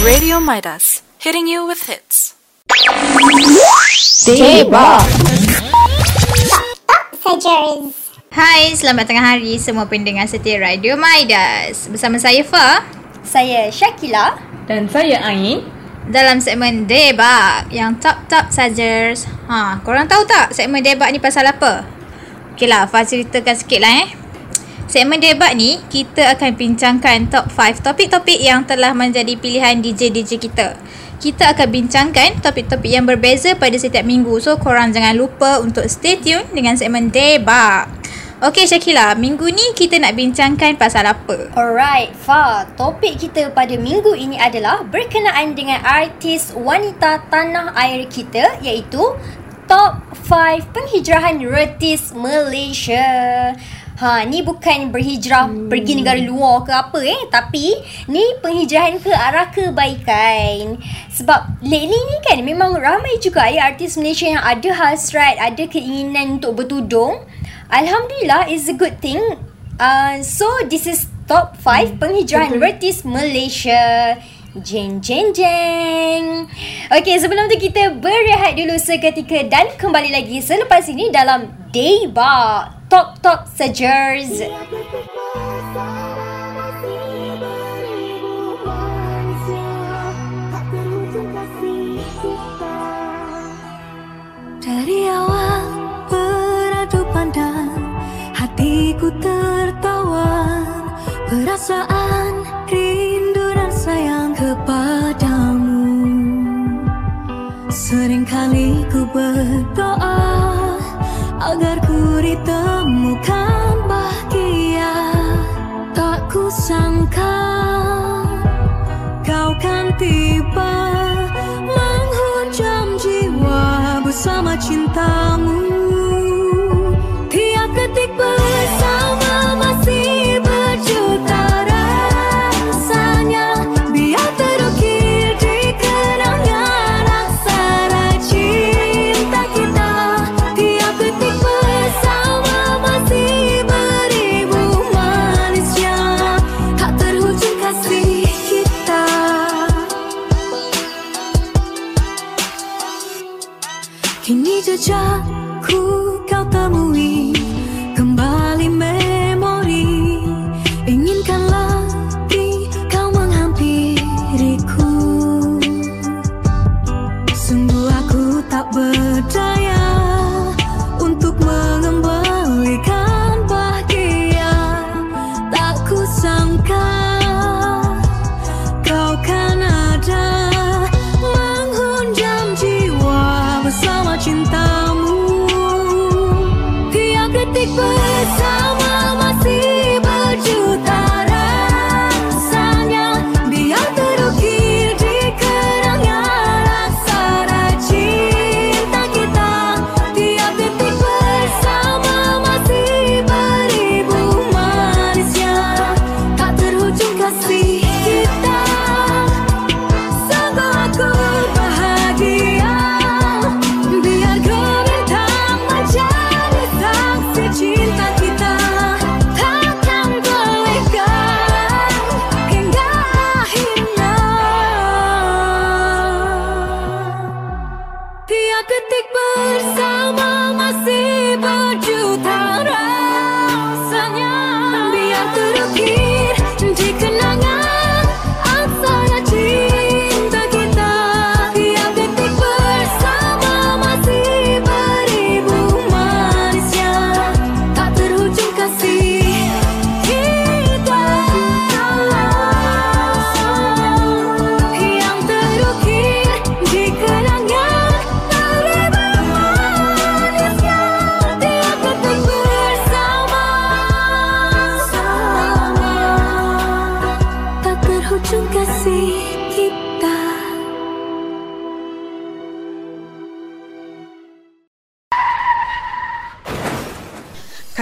Radio Midas, hitting you with hits. Hai, selamat tengah hari semua pendengar setia Radio Maidas. Bersama saya Fa Saya Syakila. Dan saya Ain. dalam segmen Debak yang top-top sajers. Ha, korang tahu tak segmen Debak ni pasal apa? Okeylah, Fa ceritakan sikit lah eh. Segmen Debak ni, kita akan bincangkan top 5 topik-topik yang telah menjadi pilihan DJ-DJ kita. Kita akan bincangkan topik-topik yang berbeza pada setiap minggu. So, korang jangan lupa untuk stay tune dengan segmen Debak. Okey Syakila, minggu ni kita nak bincangkan pasal apa? Alright, Fa. Topik kita pada minggu ini adalah berkenaan dengan artis wanita tanah air kita iaitu Top 5 Penghijrahan Retis Malaysia. Ha, ni bukan berhijrah hmm. pergi negara luar ke apa eh. Tapi, ni penghijrahan ke arah kebaikan. Sebab lately ni kan memang ramai juga ya artis Malaysia yang ada hasrat, ada keinginan untuk bertudung. Alhamdulillah, is a good thing. Uh, so, this is top 5 penghijrahan Retis Malaysia. Jeng jeng jeng. Okey, sebelum tu kita berehat dulu seketika dan kembali lagi selepas ini dalam Deba Top Top Sajers. Dari awal beradu pandang Hatiku tertawan Perasaan rindu dan sayang kepadamu Seringkali ku berdoa Agar ku ditemukan bahagia Tak ku sangka Kau kan tiba menghujam jiwa bersama cintamu Kini jejakku kau temui Kembali Tiap detik detik bersama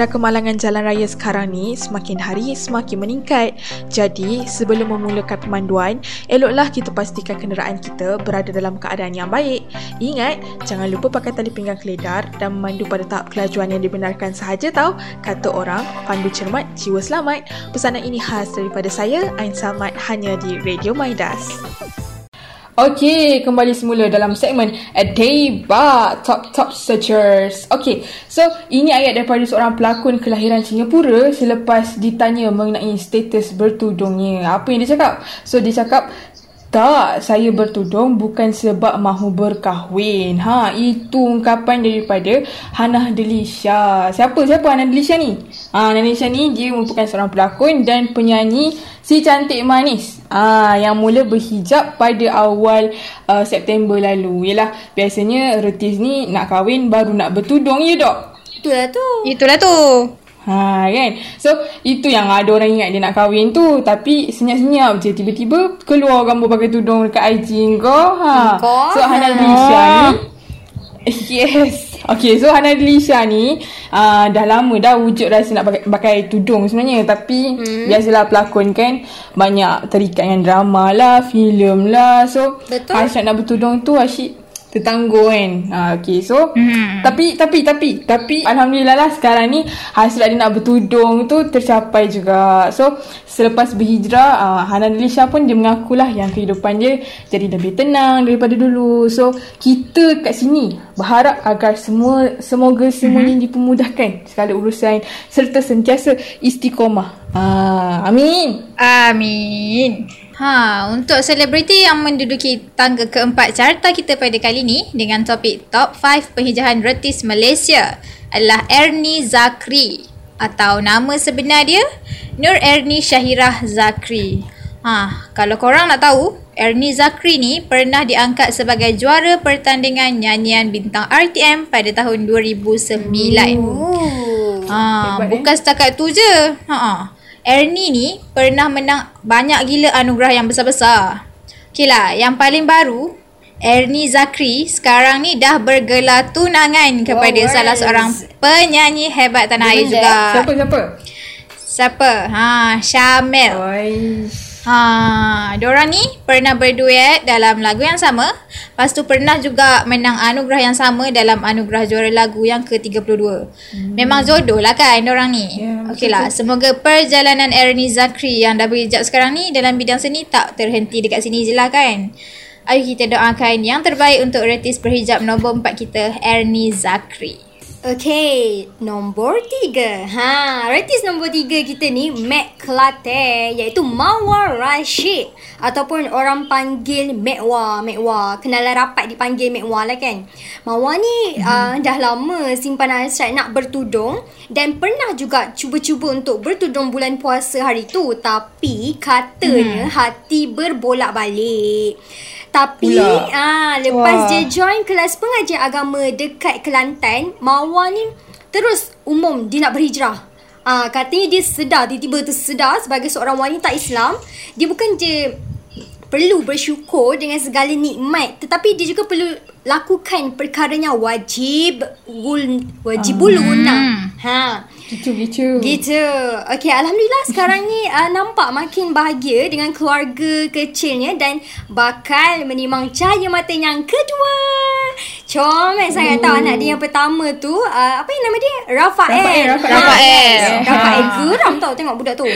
Kadar kemalangan jalan raya sekarang ni semakin hari semakin meningkat. Jadi, sebelum memulakan pemanduan, eloklah kita pastikan kenderaan kita berada dalam keadaan yang baik. Ingat, jangan lupa pakai tali pinggang keledar dan memandu pada tahap kelajuan yang dibenarkan sahaja tau. Kata orang, pandu cermat, jiwa selamat. Pesanan ini khas daripada saya, Ain Samad, hanya di Radio Maidas. Okey, kembali semula dalam segmen A Day Bar Top Top Searchers. Okey, so ini ayat daripada seorang pelakon kelahiran Singapura selepas ditanya mengenai status bertudungnya. Apa yang dia cakap? So dia cakap tak, saya bertudung bukan sebab mahu berkahwin. Ha, itu ungkapan daripada Hannah Delisha. Siapa? Siapa Hannah Delisha ni? Ha, Hannah Delisha ni dia merupakan seorang pelakon dan penyanyi si cantik manis. Ah, yang mula berhijab pada awal uh, September lalu. Yalah, biasanya retis ni nak kahwin baru nak bertudung ya, Dok? Itulah tu. Itulah tu. Ha kan? So itu yang ada orang ingat dia nak kahwin tu. Tapi senyap-senyap je. Tiba-tiba keluar gambar pakai tudung dekat IG kau ha. Kau, So Hana ha. Delisha ni. Yes. Okay so Hana Delisha ni uh, Dah lama dah wujud rasa nak pakai, pakai tudung sebenarnya. Tapi hmm. Biasalah pelakon kan Banyak terikat dengan drama lah Filem lah. So Betul. Asyik nak bertudung tu asyik tertangguh kan. Ha, okay, so Hmm. tapi tapi tapi tapi alhamdulillah lah sekarang ni hasrat dia nak bertudung tu tercapai juga. So selepas berhijrah uh, Hana Delisha pun dia mengakulah yang kehidupan dia jadi lebih tenang daripada dulu. So kita kat sini berharap agar semua semoga semuanya dipermudahkan segala urusan serta sentiasa istiqomah. Ah, amin. Amin. Ha, untuk selebriti yang menduduki tangga keempat carta kita pada kali ini dengan topik Top 5 Penhijahan Retis Malaysia adalah Ernie Zakri atau nama sebenar dia Nur Ernie Syahirah Zakri. Ha, kalau korang nak tahu, Ernie Zakri ni pernah diangkat sebagai juara pertandingan nyanyian bintang RTM pada tahun 2009. Oh. Ha, Hebat, eh? bukan setakat tu je. Ha. Ernie ni pernah menang banyak gila anugerah yang besar-besar. Okey lah, yang paling baru Ernie Zakri sekarang ni dah bergelar tunangan kepada Wow, salah seorang penyanyi hebat tanah air juga. Siapa siapa? Siapa? Ha, Syamel. Oi. Ha, diorang ni pernah berduet dalam lagu yang sama. Lepas tu pernah juga menang anugerah yang sama dalam anugerah juara lagu yang ke-32. Hmm. Memang jodoh lah kan diorang ni. Ya, Okey lah, semoga perjalanan Ernie Zakri yang dah berhijab sekarang ni dalam bidang seni tak terhenti dekat sini je lah kan. Ayo kita doakan yang terbaik untuk retis berhijab nombor 4 kita, Ernie Zakri. Okay, nombor tiga. Ha, artis nombor tiga kita ni Mac Kelate iaitu Mawar Rashid ataupun orang panggil Mekwa, Mekwa. Kenalan rapat dipanggil Mekwa lah kan. Mawar ni uh, dah lama simpan hasrat nak bertudung dan pernah juga cuba-cuba untuk bertudung bulan puasa hari tu tapi katanya hati berbolak-balik. Tapi ah lepas Wah. dia join kelas pengajian agama dekat Kelantan, Mawar ni terus umum dia nak berhijrah. Ah katanya dia sedar tiba-tiba tersedar sebagai seorang wanita Islam, dia bukan je perlu bersyukur dengan segala nikmat tetapi dia juga perlu lakukan perkara yang wajib gul wajibul guna. Ha. Gitu gitu. Gitu. Okey, alhamdulillah sekarang ni uh, nampak makin bahagia dengan keluarga kecilnya dan bakal menimang cahaya mata yang kedua. Comel sangat tahu anak dia yang pertama tu uh, apa yang nama dia? Rafael. Rafael, Rafael. Ha, Rafael. yes. Rafael Ha. geram tau tengok budak tu.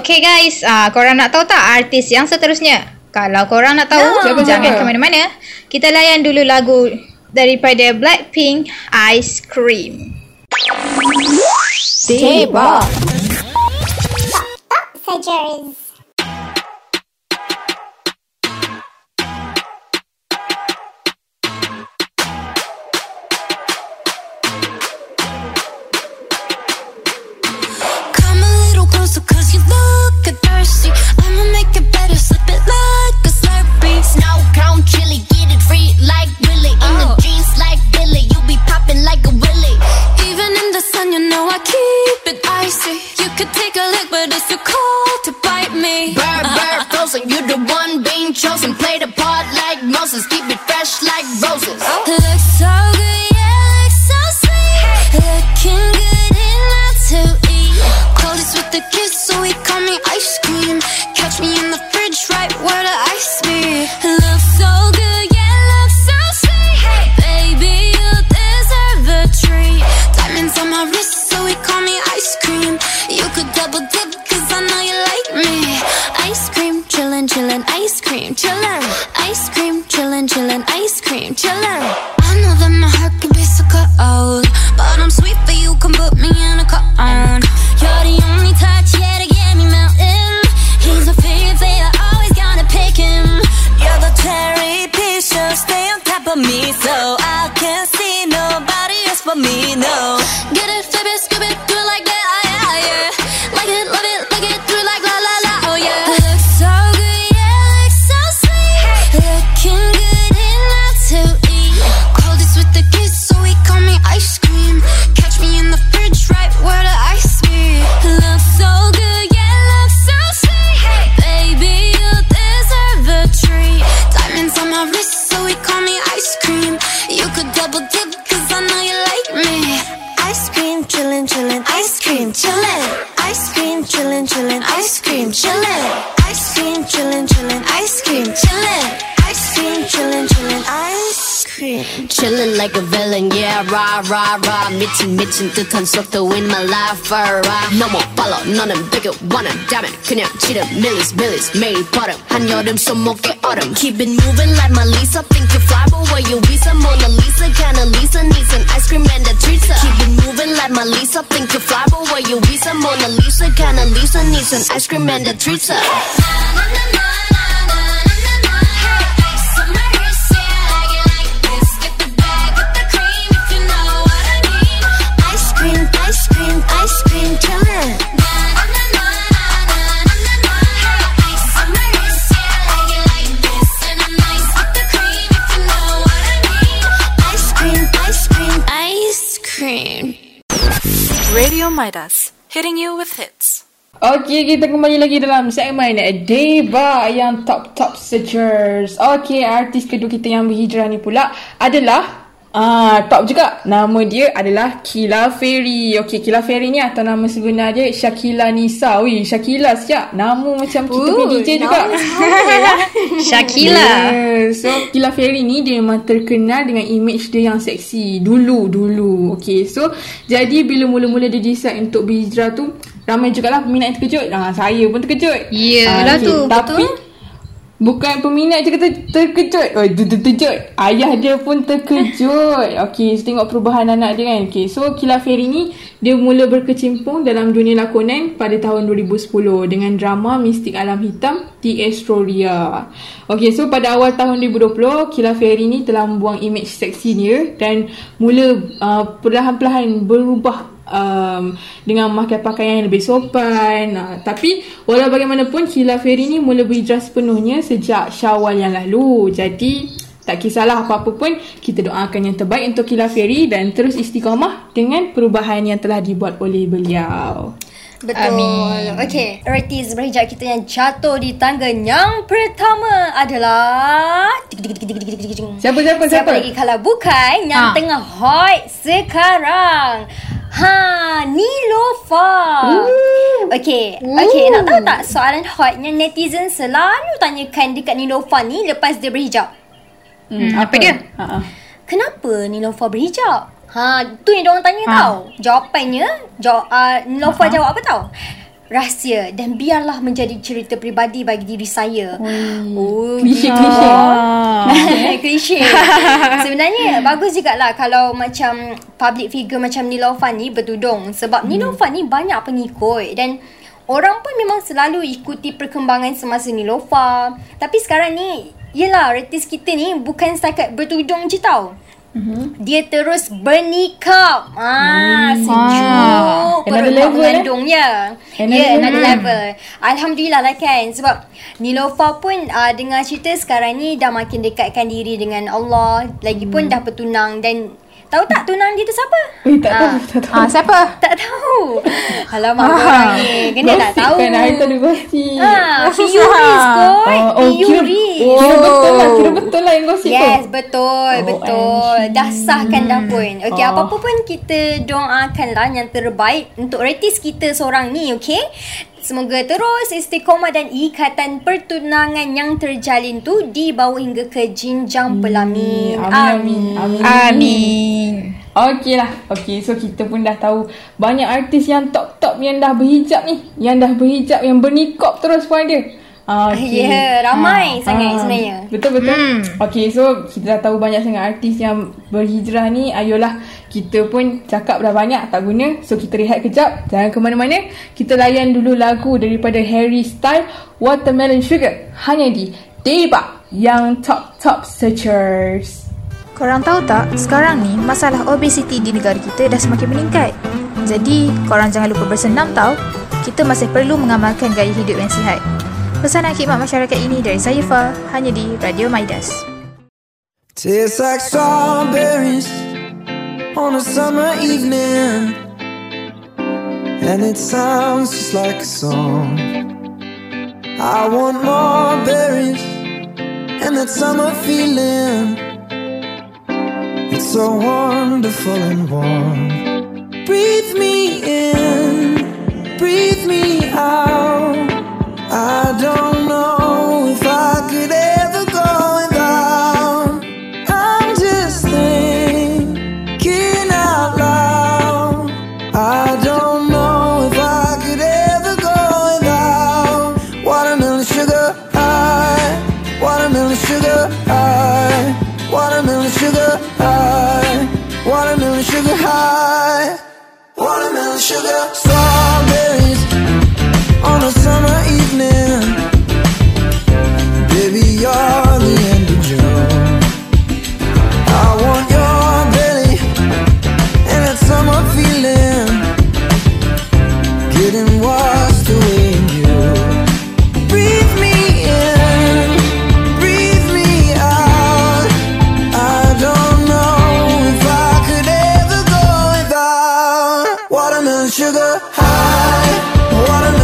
okay guys, ah korang nak tahu tak artis yang seterusnya? Kalau korang nak tahu. Siapa, jangan ke mana-mana. Kita layan dulu lagu daripada Blackpink, Ice Cream. Teba. Come chillin', ice cream, chillin', chillin', ice cream, chillin'. I know that my heart can be so cold, but I'm sweet for you. Come put me in a cone. You're the only touch, yeah, 미친, 미친 듯한 속도 in my life, alright. 너무 빨라, 너는 되게 원한다면 그냥 지름, millies, millies. 매일 버릇, 한여름 손목에 얼음. Keep it moving like my Lisa. Think you fly, but where you visa? Mona Lisa, kinda Lisa needs an ice cream and a treat. Keep it moving like my Lisa. Think you fly, but where you visa? Mona Lisa, kinda Lisa needs an ice cream and a treat. Ice Radio Midas, hitting you with hits. Okey, kita kembali lagi dalam segmen Deba yang top-top searchers. Okey, artis kedua kita yang berhijrah ni pula adalah Ah, top juga. Nama dia adalah Kila Ferry. Okey, Kila Ferry ni atau nama sebenar dia Shakila Nisa. Wih, Shakila siap. Nama macam kita Ooh, punya DJ juga. Shakila. Yeah. So Kila Ferry ni dia memang terkenal dengan image dia yang seksi dulu dulu. Okay so jadi bila mula-mula dia decide untuk berhijrah tu ramai jugalah peminat yang terkejut. Ah saya pun terkejut. Yelah Ah, tu, Tapi Bukan peminat je kata terkejut. Oh, ter- ter- terkejut. Ayah dia pun terkejut. Okey, so tengok perubahan anak dia kan. Okey, so Kila Ferry ni dia mula berkecimpung dalam dunia lakonan pada tahun 2010 dengan drama Mistik Alam Hitam di Astroria. Okey, so pada awal tahun 2020, Kila Ferry ni telah membuang image seksi dia dan mula uh, perlahan-lahan berubah um, dengan memakai pakaian yang lebih sopan. Uh, tapi walau bagaimanapun Kila Ferry ni mula berhijrah sepenuhnya sejak Syawal yang lalu. Jadi tak kisahlah apa-apa pun kita doakan yang terbaik untuk Kila Ferry dan terus istiqamah dengan perubahan yang telah dibuat oleh beliau. Betul. Amin. Okey, artis berhijab kita yang jatuh di tangga yang pertama adalah Siapa siapa siapa? Siapa lagi kalau bukan yang Ha. tengah hot sekarang? Ha, Nilofa. Okey, okey, nak tahu tak soalan hotnya netizen selalu tanyakan dekat Nilofa ni lepas dia berhijab. Hmm, apa dia? Ha ah. Kenapa Nilofa berhijab? Ha, tu yang diorang tanya Ha. tau. Jawapannya, jawab, uh, Nilofa jawab apa tau? Rahsia dan biarlah menjadi cerita peribadi bagi diri saya. Oh, Klise, klise. klise. Sebenarnya bagus juga lah kalau macam public figure macam Nilofa ni bertudung. Sebab Nilofa ni banyak pengikut dan orang pun memang selalu ikuti perkembangan semasa Nilofa. Tapi sekarang ni, yelah artis kita ni bukan setakat bertudung je tau. Mm-hmm. Dia terus bernikah. Ah, sejuk. Another Perut nak level, eh? mengandungnya. Another Ya, yeah, another level. Alhamdulillah lah kan. Sebab Nilofa pun uh, dengar cerita sekarang ni dah makin dekatkan diri dengan Allah. Lagipun dah bertunang dan tahu tak tunang dia tu siapa? Eh, tak tahu, Ah. tak tahu. Ah, siapa? Tak tahu. Alamak korang ni. Kena tak tahu. Kan, I tak ada gosip. Ha, Gosip Fiyuris lah. kot. Oh, oh, kira, oh, betul lah. Kira betul lah yang gosip Yes, tu. betul, Oh, betul. OMG. Dah sahkan dah pun. Okey, Oh. apa-apa pun kita doakanlah yang terbaik untuk artis kita seorang ni, okey? Semoga terus istiqomah dan ikatan pertunangan yang terjalin tu dibawa hingga ke jenjang pelamin. Amin, amin, amin. Amin. Okey lah. Okey, so kita pun dah tahu banyak artis yang top-top yang dah berhijab ni. Yang dah berhijab, yang bernikop terus pun ada. Okay. Ya, ramai sangat sebenarnya. Betul betul. Hmm. Okay, so kita dah tahu banyak sangat artis yang berhijrah ni. Ayolah, kita pun cakap dah banyak tak guna. So kita rehat kejap. Jangan ke mana-mana. Kita layan dulu lagu daripada Harry Style Watermelon Sugar hanya di Deba yang top top searchers. Korang tahu tak, sekarang ni masalah obesiti di negara kita dah semakin meningkat. Jadi, korang jangan lupa bersenam tau. Kita masih perlu mengamalkan gaya hidup yang sihat. Pesanan khidmat masyarakat ini dari saya Fa, hanya di Radio Maidas. Tastes like strawberries on a summer evening, and it sounds just like a song. I want more berries and that summer feeling. So wonderful and warm. Breathe me in, breathe me out. I don't know if I could ever go without. I'm just thinking out loud. I don't know if I could ever go without watermelon sugar high, watermelon sugar high, watermelon sugar high, watermelon sugar high, watermelon sugar. Strawberries on a summer sugar high,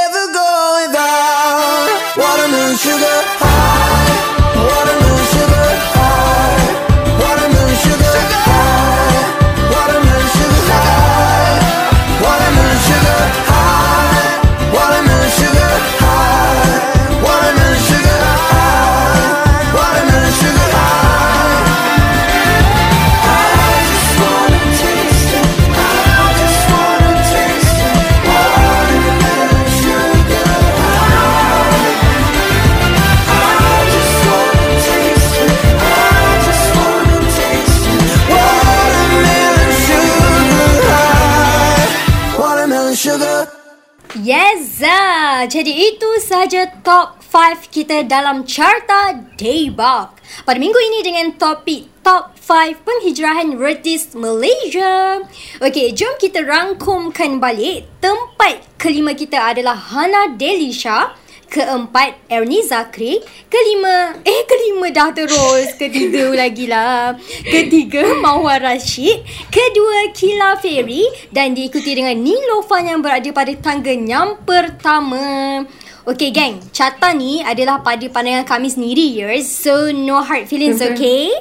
ah. jadi itu saja top 5 kita dalam carta Daybug. Pada minggu ini dengan topik top 5 penghijrahan retis Malaysia. Okey, jom kita rangkumkan balik. Tempat kelima kita adalah Hana Delisha. Keempat, Ernie Zakri. Kelima, eh kelima dah terus. Ketiga lagi lah. Ketiga, Mawar Rashid. Kedua, Kila Ferry. Dan diikuti dengan Nilofan yang berada pada tangga yang pertama. Okay gang, carta ni adalah pada pandangan kami sendiri years. So no hard feelings, okay?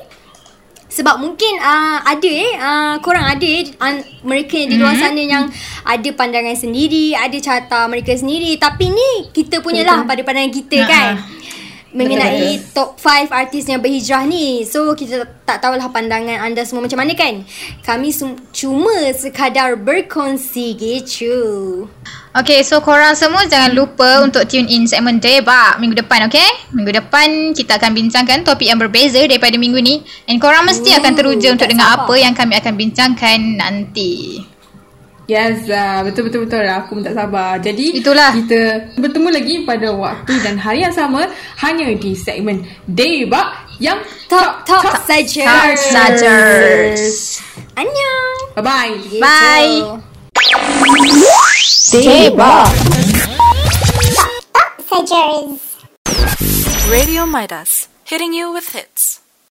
Sebab mungkin uh, ada eh uh, korang ada eh uh, mereka yang di luar Mhm. sana yang ada pandangan sendiri, ada carta mereka sendiri. Tapi ni kita punya lah pada pandangan kita Ha, kan. Mengenai Betul, top 5 artis yang berhijrah ni. So kita tak tahulah pandangan anda semua macam mana kan. Kami sum- cuma sekadar berkongsi gitu. Okay, so korang semua jangan lupa untuk tune in segmen Debak minggu depan, okay? Minggu depan kita akan bincangkan topik yang berbeza daripada minggu ni. And korang mesti akan teruja untuk dengar sabar. apa yang kami akan bincangkan nanti. Yes, uh, betul-betul-betul. Aku pun tak sabar. Jadi, Itulah. kita bertemu lagi pada waktu dan hari yang sama hanya di segmen Debak yang Top top, saja. Top Sajers. Annyeong. Bye-bye. Gitu. Bye. J-Rock. Radio Midas, hitting you with hits.